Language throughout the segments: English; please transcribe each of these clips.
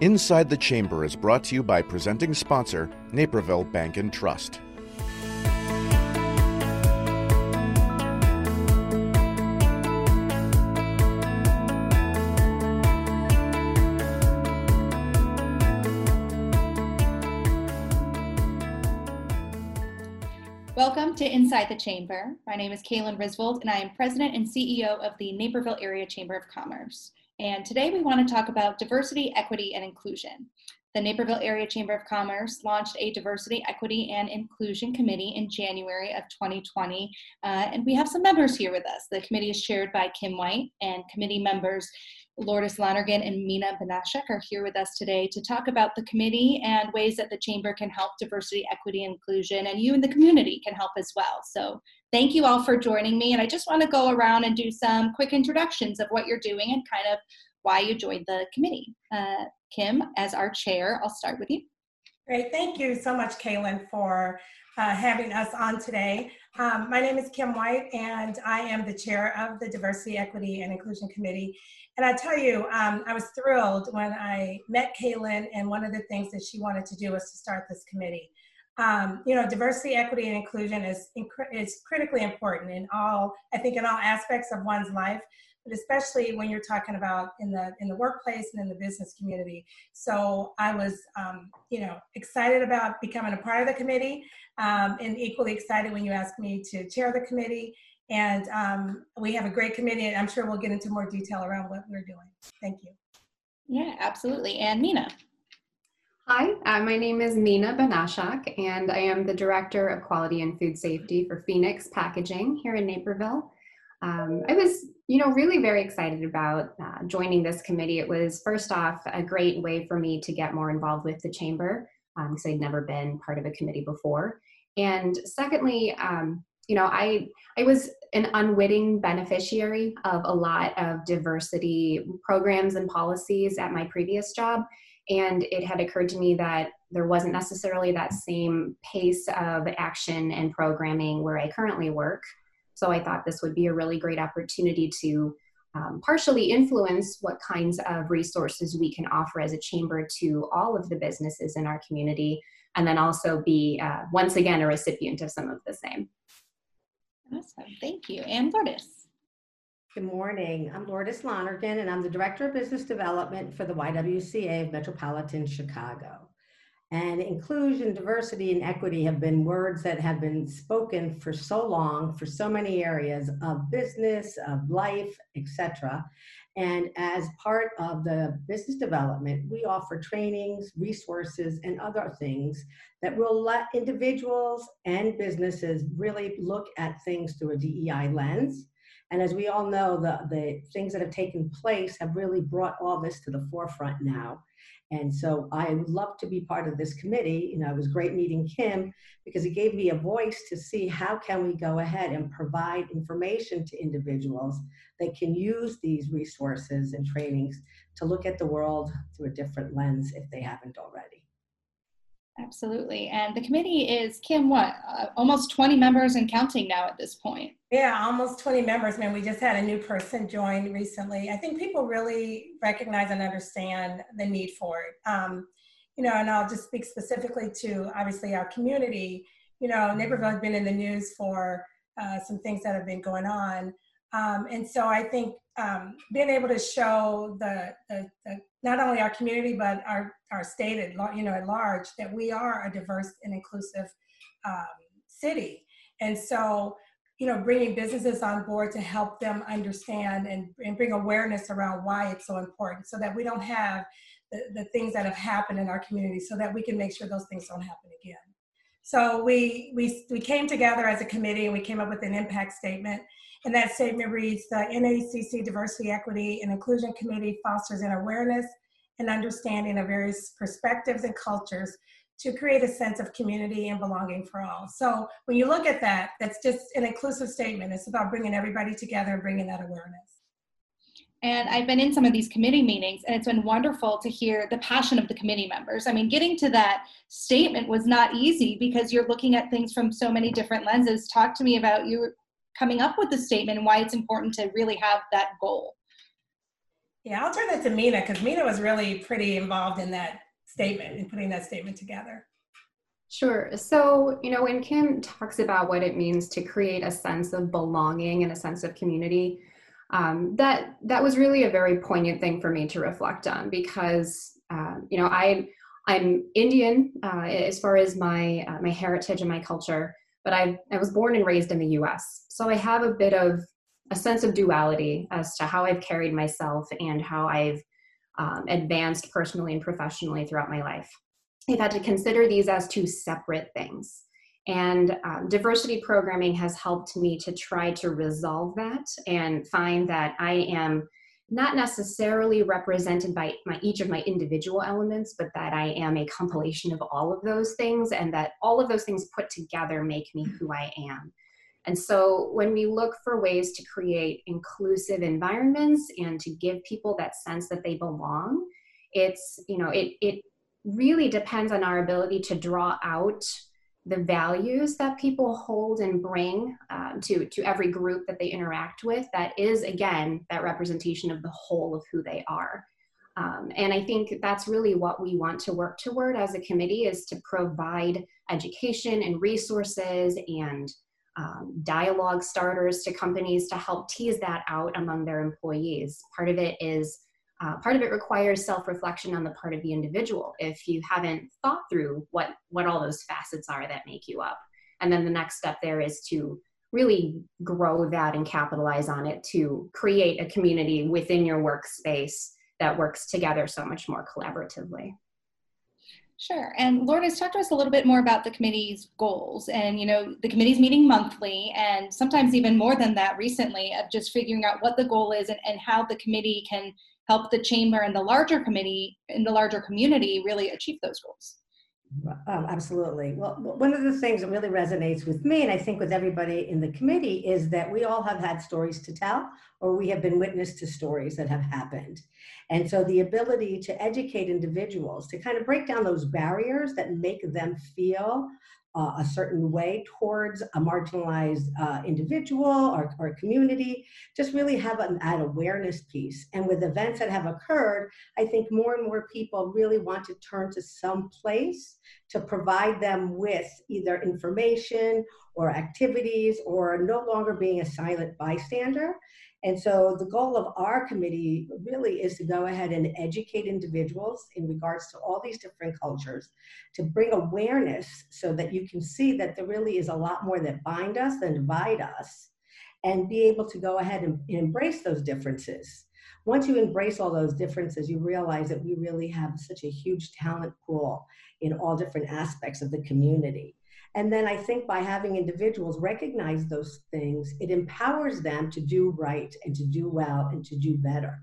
Inside the Chamber is brought to you by presenting sponsor, Naperville Bank and Trust. Welcome to Inside the Chamber. My name is Kaylin Risvold, and I am President and CEO of the Naperville Area Chamber of Commerce. And today we want to talk about diversity, equity, and inclusion. The Naperville Area Chamber of Commerce launched a Diversity, Equity, and Inclusion Committee in January of 2020. Uh, and we have some members here with us. The committee is chaired by Kim White, and committee members Lourdes Lonergan and Mina Banashak are here with us today to talk about the committee and ways that the Chamber can help diversity, equity, inclusion, and you in the community can help as well. So thank you all for joining me. And I just want to go around and do some quick introductions of what you're doing and kind of why you joined the committee. Uh, Kim, as our chair, I'll start with you. Great. Thank you so much, Kaylin, for uh, having us on today. Um, my name is Kim White, and I am the chair of the Diversity, Equity, and Inclusion Committee. And I tell you, um, I was thrilled when I met Kaylin, and one of the things that she wanted to do was to start this committee. Um, you know, diversity, equity, and inclusion is, is critically important in all, I think, in all aspects of one's life, but especially when you're talking about in the in the workplace and in the business community. So I was, um, you know, excited about becoming a part of the committee, um, and equally excited when you asked me to chair the committee. And um, we have a great committee, and I'm sure we'll get into more detail around what we're doing. Thank you. Yeah, absolutely. And Mina. Hi, uh, my name is Mina Banashak, and I am the Director of Quality and Food Safety for Phoenix Packaging here in Naperville. Um, I was, you know, really very excited about uh, joining this committee. It was, first off, a great way for me to get more involved with the chamber because um, I'd never been part of a committee before. And secondly, um, you know, I I was an unwitting beneficiary of a lot of diversity programs and policies at my previous job. And it had occurred to me that there wasn't necessarily that same pace of action and programming where I currently work. So I thought this would be a really great opportunity to um, partially influence what kinds of resources we can offer as a chamber to all of the businesses in our community, and then also be, uh, once again, a recipient of some of the same. Awesome. Thank you. And Lourdes. Good morning. I'm Lourdes Lonergan, and I'm the Director of Business Development for the YWCA of Metropolitan Chicago. And inclusion, diversity, and equity have been words that have been spoken for so long for so many areas of business, of life, etc. And as part of the business development, we offer trainings, resources, and other things that will let individuals and businesses really look at things through a DEI lens. And as we all know, the, the things that have taken place have really brought all this to the forefront now. And so I would love to be part of this committee. You know, it was great meeting Kim because it gave me a voice to see how can we go ahead and provide information to individuals that can use these resources and trainings to look at the world through a different lens if they haven't already. Absolutely. And the committee is, Kim, what, uh, almost 20 members and counting now at this point? Yeah, almost 20 members, man. We just had a new person join recently. I think people really recognize and understand the need for it. Um, you know, and I'll just speak specifically to obviously our community. You know, Naperville has been in the news for uh, some things that have been going on. Um, and so I think um, being able to show the, the, the, not only our community but our, our state at you know at large that we are a diverse and inclusive um, city, and so you know bringing businesses on board to help them understand and, and bring awareness around why it's so important, so that we don't have the, the things that have happened in our community, so that we can make sure those things don't happen again. So we we we came together as a committee and we came up with an impact statement and that statement reads, the NACC Diversity, Equity, and Inclusion Committee fosters an awareness and understanding of various perspectives and cultures to create a sense of community and belonging for all. So when you look at that, that's just an inclusive statement. It's about bringing everybody together and bringing that awareness. And I've been in some of these committee meetings, and it's been wonderful to hear the passion of the committee members. I mean, getting to that statement was not easy because you're looking at things from so many different lenses. Talk to me about you coming up with the statement and why it's important to really have that goal. Yeah, I'll turn that to Mina because Mina was really pretty involved in that statement and putting that statement together. Sure. So, you know, when Kim talks about what it means to create a sense of belonging and a sense of community, um, that that was really a very poignant thing for me to reflect on because, um, you know, I I'm Indian uh, as far as my uh, my heritage and my culture, but I I was born and raised in the U.S., so I have a bit of a sense of duality as to how I've carried myself and how I've um, advanced personally and professionally throughout my life. I've had to consider these as two separate things. And um, diversity programming has helped me to try to resolve that and find that I am not necessarily represented by my, each of my individual elements, but that I am a compilation of all of those things, and that all of those things put together make me who I am. And so, when we look for ways to create inclusive environments and to give people that sense that they belong, it's you know it it really depends on our ability to draw out the values that people hold and bring um, to to every group that they interact with that is again that representation of the whole of who they are. Um, and i think that's really what we want to work toward as a committee is to provide education and resources and um, dialogue starters to companies to help tease that out among their employees. Part of it is uh, part of it requires self-reflection on the part of the individual if you haven't thought through what what all those facets are that make you up and then the next step there is to really grow that and capitalize on it to create a community within your workspace that works together so much more collaboratively Sure. And Lourdes, talk to us a little bit more about the committee's goals. And, you know, the committee's meeting monthly and sometimes even more than that recently of just figuring out what the goal is and, and how the committee can help the chamber and the larger committee in the larger community really achieve those goals. Um, absolutely. Well, one of the things that really resonates with me, and I think with everybody in the committee, is that we all have had stories to tell, or we have been witness to stories that have happened. And so the ability to educate individuals, to kind of break down those barriers that make them feel uh, a certain way towards a marginalized uh, individual or, or community, just really have an, an awareness piece. And with events that have occurred, I think more and more people really want to turn to some place to provide them with either information or activities or no longer being a silent bystander. And so the goal of our committee really is to go ahead and educate individuals in regards to all these different cultures, to bring awareness so that you can see that there really is a lot more that bind us than divide us, and be able to go ahead and, embrace those differences. Once you embrace all those differences, you realize that we really have such a huge talent pool in all different aspects of the community. And then I think by having individuals recognize those things, it empowers them to do right and to do well and to do better.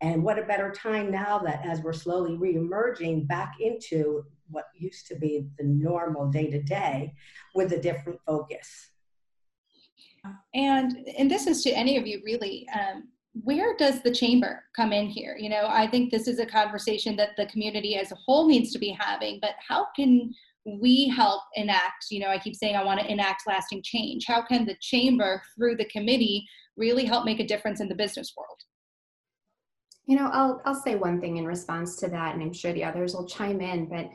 And what a better time now that as we're slowly reemerging back into what used to be the normal day to day with a different focus. And and this is to any of you really. Um, where does the chamber come in here? You know, I think this is a conversation that the community as a whole needs to be having. But how can we help enact, you know, I keep saying I want to enact lasting change. How can the chamber, through the committee, really help make a difference in the business world? You know, I'll I'll say one thing in response to that, and I'm sure the others will chime in. But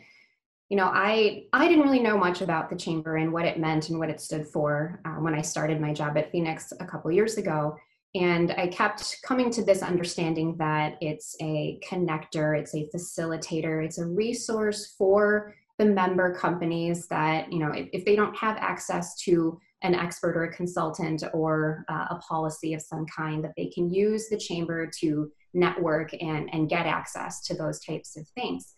you know, I I didn't really know much about the chamber and what it meant and what it stood for uh, when I started my job at Phoenix a couple years ago. And I kept coming to this understanding that it's a connector, it's a facilitator, it's a resource for the member companies that you know if, if they don't have access to an expert or a consultant or uh, a policy of some kind that they can use the chamber to network and, and get access to those types of things.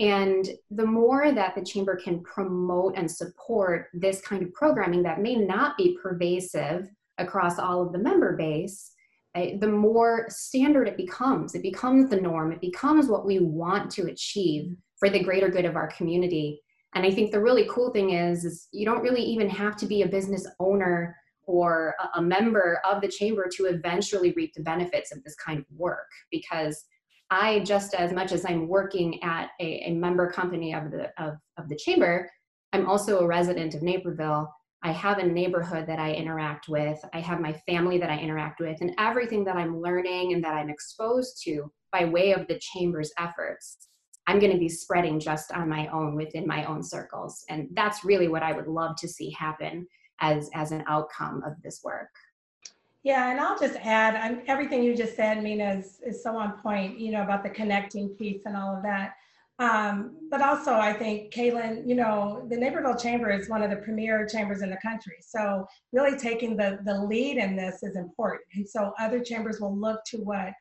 And the more that the chamber can promote and support this kind of programming that may not be pervasive across all of the member base eh, the more standard it becomes. It becomes the norm. It becomes what we want to achieve for the greater good of our community. And I think the really cool thing is, is you don't really even have to be a business owner or a member of the chamber to eventually reap the benefits of this kind of work because I just as much as I'm working at a, a member company of the of, of the chamber, I'm also a resident of Naperville I have a neighborhood that I interact with. I have my family that I interact with, and everything that I'm learning and that I'm exposed to by way of the chamber's efforts, I'm going to be spreading just on my own within my own circles. And that's really what I would love to see happen as, as an outcome of this work. Yeah, and I'll just add, I'm, everything you just said, Mina, is, is so on point, you know, about the connecting piece and all of that. Um, but also, I think, Kaylin, you know, the Naperville Chamber is one of the premier chambers in the country. So really taking the, the lead in this is important. And so other chambers will look to what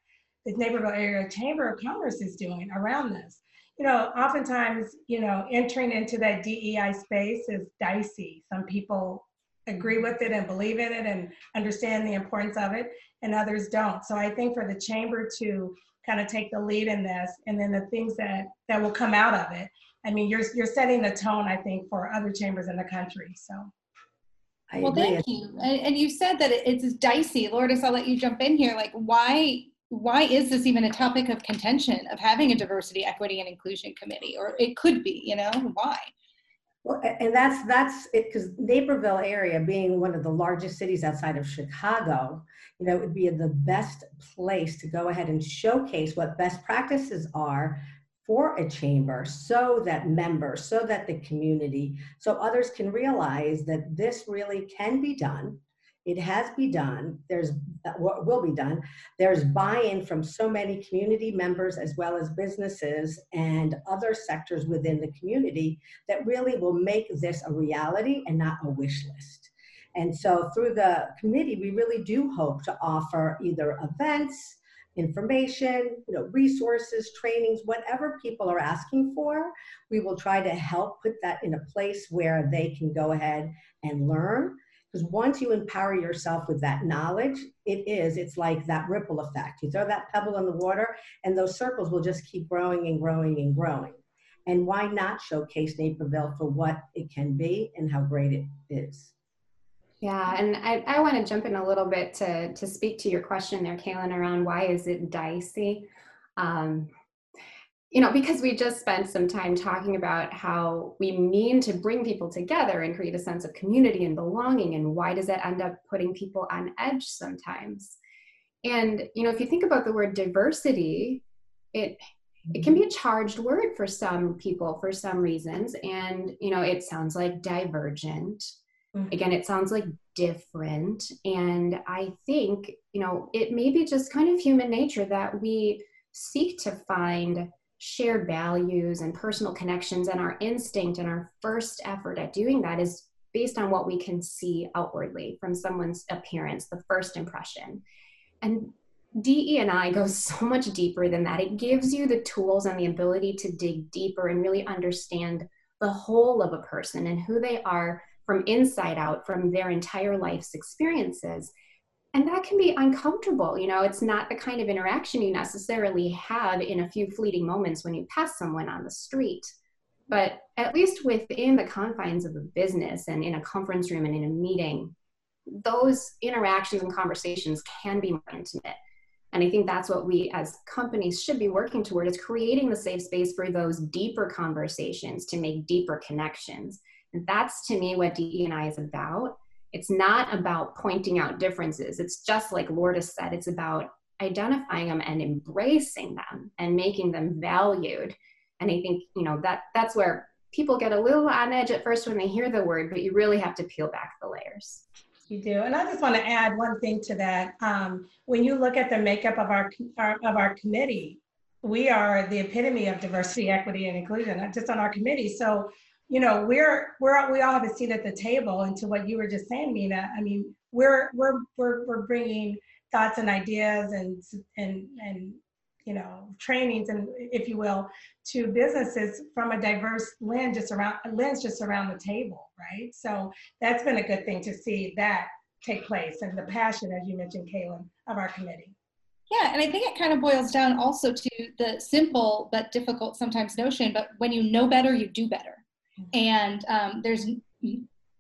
the Naperville Area Chamber of Commerce is doing around this. You know, oftentimes, you know, entering into that DEI space is dicey. Some people agree mm-hmm. with it and believe in it and understand the importance of it, and others don't. So I think for the chamber to kind of take the lead in this and then the things that that will come out of it i mean you're you're setting the tone i think for other chambers in the country so. I well thank you. And, and you said that it's dicey. Lourdes i'll let you jump in here. Like why why is this even a topic of contention of having a diversity equity and inclusion committee? Or it could be you know why? Well, and that's that's it because Naperville area being one of the largest cities outside of Chicago, you know, it would be the best place to go ahead and showcase what best practices are for a chamber so that members, so that the community, so others can realize that this really can be done it has been done. There's uh, what will be done. There's buy-in from so many community members as well as businesses and other sectors within the community that really will make this a reality and not a wish list. And so through the committee, we really do hope to offer either events, information, you know, resources, trainings, whatever people are asking for, we will try to help put that in a place where they can go ahead and learn because once you empower yourself with that knowledge, it is, it's like that ripple effect. You throw that pebble in the water, and those circles will just keep growing and growing and growing. And why not showcase Naperville for what it can be and how great it is? Yeah, and I, I want to jump in a little bit to, to speak to your question there, Kaylin, around why is it dicey? Um, you know, because we just spent some time talking about how we mean to bring people together and create a sense of community and belonging, and why does that end up putting people on edge sometimes? And you know, if you think about the word diversity, it it can be a charged word for some people for some reasons, and you know, it sounds like divergent. Mm-hmm. Again, it sounds like different, and I think you know, it may be just kind of human nature that we seek to find shared values and personal connections and our instinct and our first effort at doing that is based on what we can see outwardly from someone's appearance the first impression. And de and i goes so much deeper than that. It gives you the tools and the ability to dig deeper and really understand the whole of a person and who they are from inside out from their entire life's experiences and that can be uncomfortable you know it's not the kind of interaction you necessarily have in a few fleeting moments when you pass someone on the street. But at least within the confines of a business and in a conference room and in a meeting those interactions and conversations can be more intimate. And i think that's what we as companies should be working toward is creating the safe space for those deeper conversations to make deeper connections. And that's to me what DE&I is about it's not about pointing out differences. It's just like Lourdes said, it's about identifying them and embracing them and making them valued. And I think, you know, that that's where people get a little on edge at first when they hear the word, but you really have to peel back the layers. You do, and I just want to add one thing to that. Um, when you look at the makeup of our, our of our committee, we are the epitome of diversity, equity, and inclusion, just on our committee. So you know, we're we're we all have a seat at the table. And to what you were just saying, Mina, I mean, we're we're we're we're bringing thoughts and ideas and and and you know trainings and if you will to businesses from a diverse lens just around lens just around the table right so that's been a good thing to see that take place and the passion as you mentioned kaylin of our committee yeah, and I think it kind of boils down also to the simple but difficult sometimes notion, but when you know better, you do better and um, there's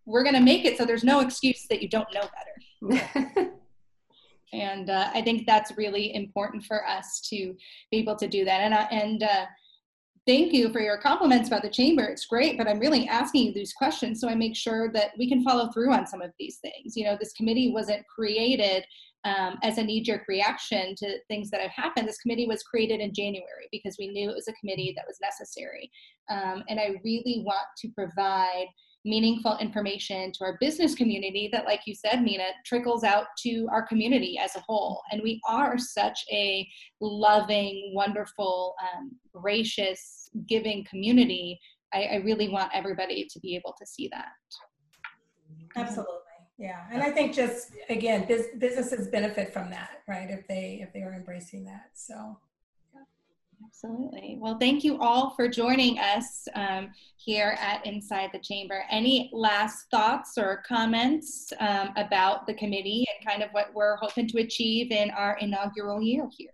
we're going to make it so there's no excuse that you don't know better and uh, i think that's really important for us to be able to do that and uh, and uh, thank you for your compliments about the chamber. It's great, but I'm really asking you these questions so I make sure that we can follow through on some of these things. You know, this committee wasn't created um, as a knee jerk reaction to things that have happened. This committee was created in January because we knew it was a committee that was necessary. Um, and I really want to provide meaningful information to our business community that, like you said, Mina, trickles out to our community as a whole. And we are such a loving, wonderful, um, gracious, giving community. I, I really want everybody to be able to see that. Absolutely. Yeah, and I think just again, biz- businesses benefit from that, right? If they if they are embracing that, so. Absolutely. Well, thank you all for joining us um, here at Inside the Chamber. Any last thoughts or comments um, about the committee and kind of what we're hoping to achieve in our inaugural year here?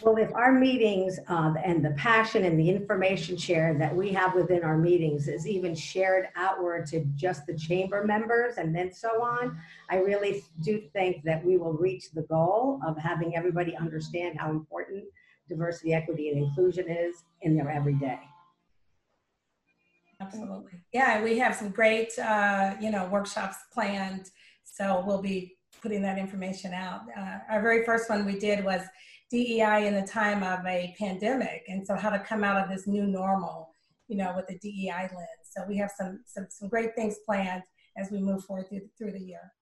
Well, if our meetings uh, and the passion and the information shared that we have within our meetings is even shared outward to just the chamber members and then so on, I really do think that we will reach the goal of having everybody understand how important diversity, equity, and inclusion is in their everyday. Absolutely. Yeah, we have some great, uh, you know, workshops planned. So we'll be putting that information out. Uh, our very first one we did was DEI in the time of a pandemic, and so how to come out of this new normal, you know, with the DEI lens. So we have some some, some great things planned as we move forward through, through the year.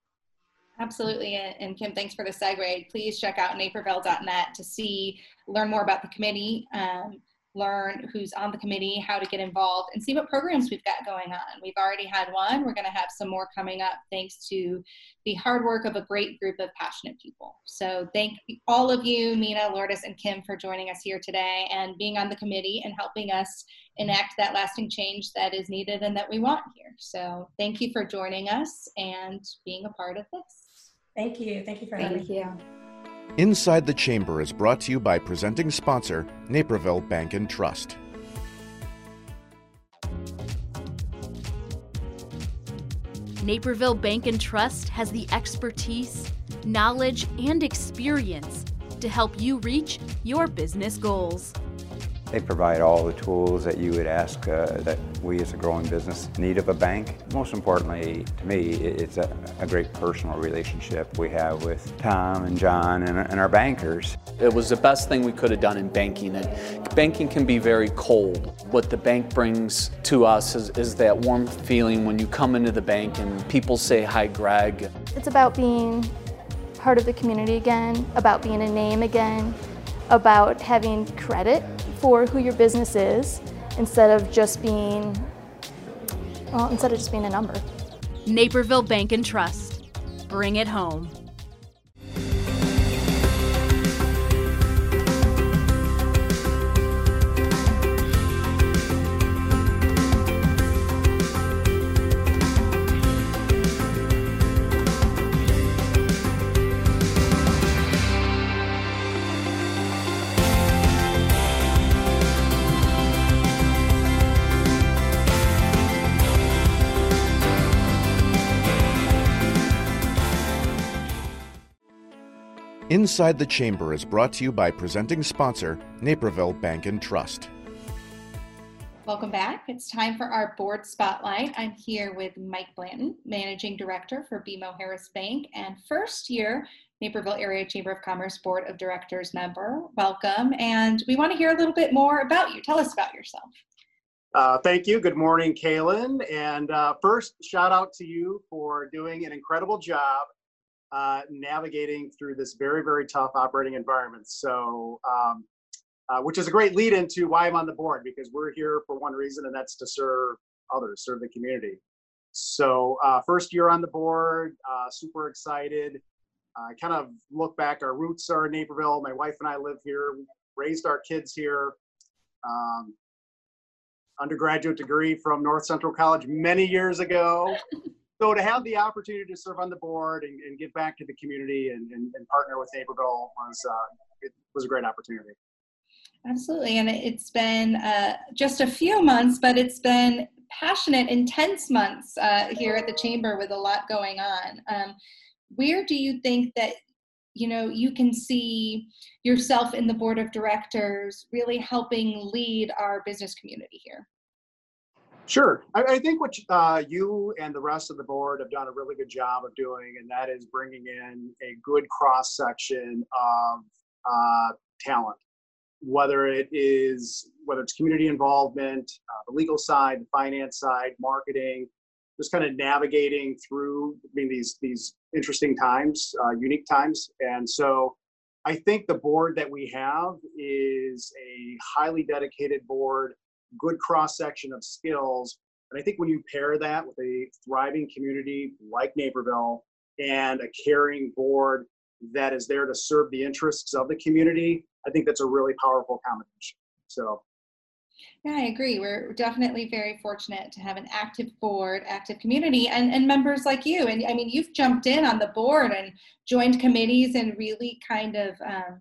Absolutely. And Kim, thanks for the segue. Please check out naperville.net to see, learn more about the committee, um, learn who's on the committee, how to get involved, and see what programs we've got going on. We've already had one. We're going to have some more coming up thanks to the hard work of a great group of passionate people. So thank all of you, Mina, Lourdes, and Kim, for joining us here today and being on the committee and helping us enact that lasting change that is needed and that we want here. So thank you for joining us and being a part of this. Thank you. Thank you for having Thank you. Inside the Chamber is brought to you by presenting sponsor, Naperville Bank and Trust. Naperville Bank and Trust has the expertise, knowledge, and experience to help you reach your business goals. They provide all the tools that you would ask uh, that we as a growing business need of a bank. Most importantly, to me, it's a, a great personal relationship we have with Tom and John and, and, our bankers. It was the best thing we could have done in banking. And banking can be very cold. What the bank brings to us is, is that warm feeling when you come into the bank and people say, Hi, Greg. It's about being part of the community again, about being a name again, about having credit for who your business is instead of just being, well, instead of just being a number. Naperville Bank and Trust. Bring it home. Inside the Chamber is brought to you by presenting sponsor, Naperville Bank and Trust. Welcome back. It's time for our board spotlight. I'm here with Mike Blanton, Managing Director for BMO Harris Bank and first year Naperville Area Chamber of Commerce Board of Directors member. Welcome. And we want to hear a little bit more about you. Tell us about yourself. Uh, thank you. Good morning, Kaylin. And uh, first, shout out to you for doing an incredible job uh, navigating through this very, very tough operating environment. So, um, uh, which is a great lead into why I'm on the board because we're here for one reason, and that's to serve others, serve the community. So, uh, first year on the board, uh, super excited. I kind of look back, our roots are in Naperville. My wife and I live here, raised our kids here. Um, undergraduate degree from North Central College many years ago. So to have the opportunity to serve on the board and, and give back to the community and, and, and partner with Naperville was uh, was a great opportunity. Absolutely, and it's been uh, just a few months, but it's been passionate, intense months uh, here at the chamber with a lot going on. Um, where do you think that you know you can see yourself in the board of directors really helping lead our business community here Sure. I, I think what uh, you and the rest of the board have done a really good job of doing, and that is bringing in a good cross section of uh, talent, whether it is whether it's community involvement, uh, the legal side, the finance side, marketing, just kind of navigating through I mean, these these interesting times, uh, unique times, and so. I think the board that we have is a highly dedicated board good cross section of skills. And I think when you pair that with a thriving community like Naperville and a caring board that is there to serve the interests of the community, I think that's a really powerful combination. So, yeah, I agree. We're definitely very fortunate to have an active board, active community, and, and members like you. And I mean, you've jumped in on the board and joined committees and really kind of um,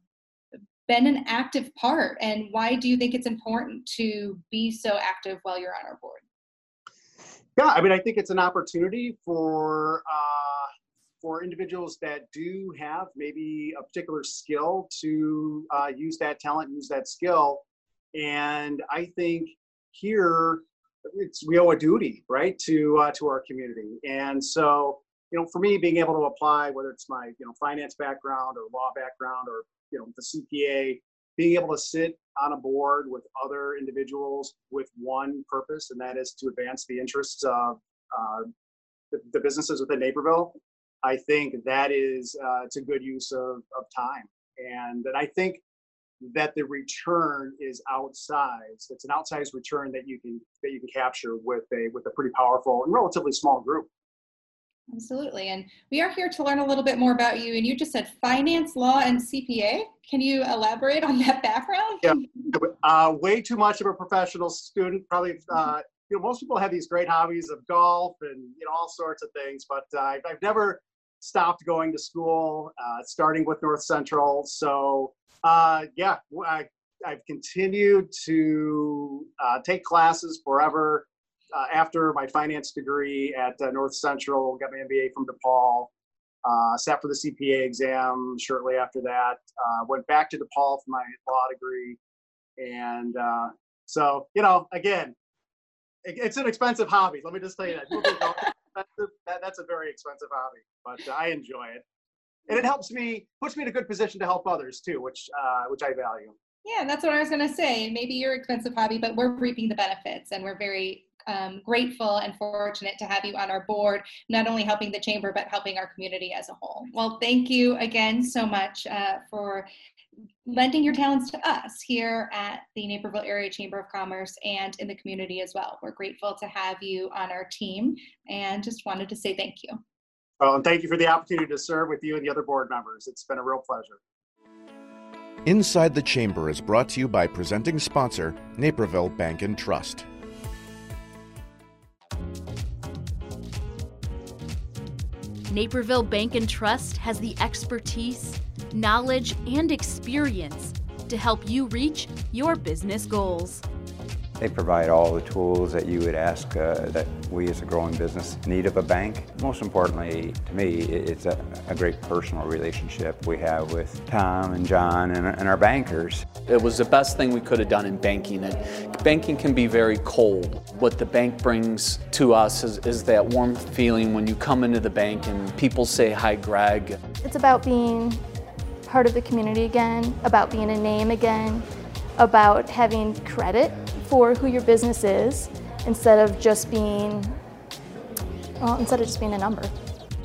been an active part and why do you think it's important to be so active while you're on our board? Yeah i mean i think it's an opportunity for uh, for individuals that do have maybe a particular skill to uh, use that talent use that skill. And i think here it's we owe a duty right to uh, to our community. And so you know for me being able to apply whether it's my you know finance background or law background or you know the CPA, being able to sit on a board with other individuals with one purpose, and that is to advance the interests of uh, the, the, businesses within Naperville. I think that is uh, it's a good use of, of time, and and I think that the return is outsized. It's an outsized return that you can that you can capture with a with a pretty powerful and relatively small group. Absolutely. And we are here to learn a little bit more about you. And you just said finance, law, and CPA. Can you elaborate on that background? Yeah, uh, way too much of a professional student. Probably, uh, you know, most people have these great hobbies of golf and you know all sorts of things, but uh, I've, never stopped going to school. Uh, starting with North Central, so uh, yeah, I, I've continued to uh, take classes forever uh, after my finance degree at uh, North Central, got my MBA from DePaul, uh, sat for the CPA exam shortly after that, uh, went back to DePaul for my law degree. And uh, so, you know, again, it, it's an expensive hobby. Let me just tell you that. that that's a very expensive hobby, but I enjoy it. And it helps me, puts me in a good position to help others too, which, uh, which I value. Yeah, that's what I was going to say. Maybe your expensive hobby, but we're reaping the benefits and we're very um, grateful and fortunate to have you on our board, not only helping the chamber, but helping our community as a whole. Well, thank you again so much uh, for lending your talents to us here at the Naperville Area Chamber of Commerce and in the community as well. We're grateful to have you on our team and just wanted to say thank you. Well, and thank you for the opportunity to serve with you and the other board members. It's been a real pleasure. Inside the Chamber is brought to you by presenting sponsor, Naperville Bank and Trust. Naperville Bank and Trust has the expertise, knowledge, and experience to help you reach your business goals. They provide all the tools that you would ask uh, that we as a growing business need of a bank. Most importantly, to me, it's a, a great personal relationship we have with Tom and John and, and, our bankers. It was the best thing we could have done in banking. And banking can be very cold. What the bank brings to us is, is that warm feeling when you come into the bank and people say, hi, Greg. It's about being part of the community again, about being a name again, about having credit for who your business is instead of just being, well, instead of just being a number.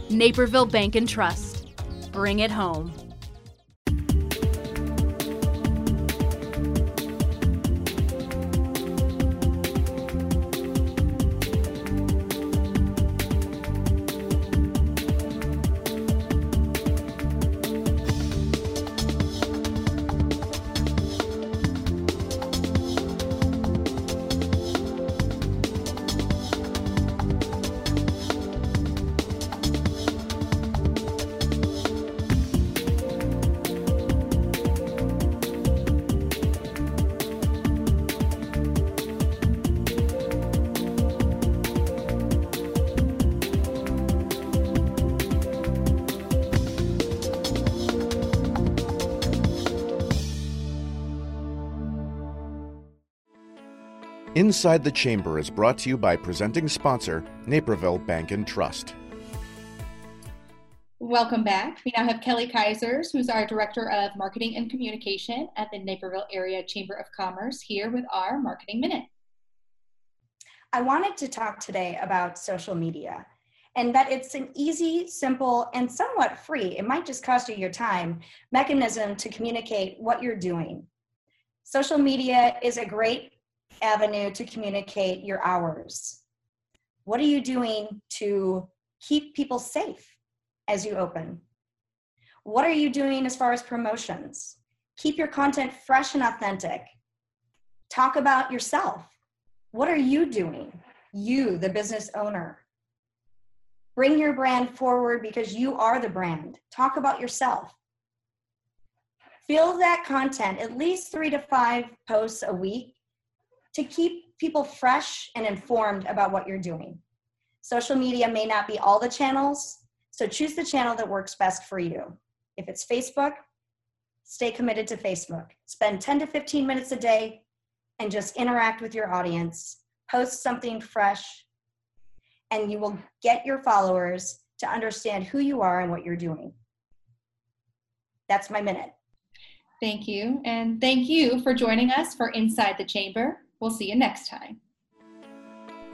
Naperville Bank and Trust. Bring it home. Inside the Chamber is brought to you by presenting sponsor, Naperville Bank and Trust. Welcome back. We now have Kelly Kaisers, who's our Director of Marketing and Communication at the Naperville Area Chamber of Commerce, here with our Marketing Minute. I wanted to talk today about social media and that it's an easy, simple, and somewhat free, it might just cost you your time, mechanism to communicate what you're doing. Social media is a great avenue to communicate your hours. What are you doing to keep people safe as you open? What are you doing as far as promotions? Keep your content fresh and authentic. Talk about yourself. What are you doing? You, the business owner. Bring your brand forward because you are the brand. Talk about yourself. Fill that content, at least three to five posts a week, to keep people fresh and informed about what you're doing. Social media may not be all the channels, so choose the channel that works best for you. If it's Facebook, stay committed to Facebook. Spend 10 to 15 minutes a day and just interact with your audience. Post something fresh, and you will get your followers to understand who you are and what you're doing. That's my minute. Thank you. And thank you for joining us for Inside the Chamber. We'll see you next time.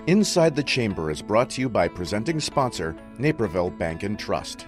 Inside the Chamber is brought to you by presenting sponsor, Naperville Bank and Trust.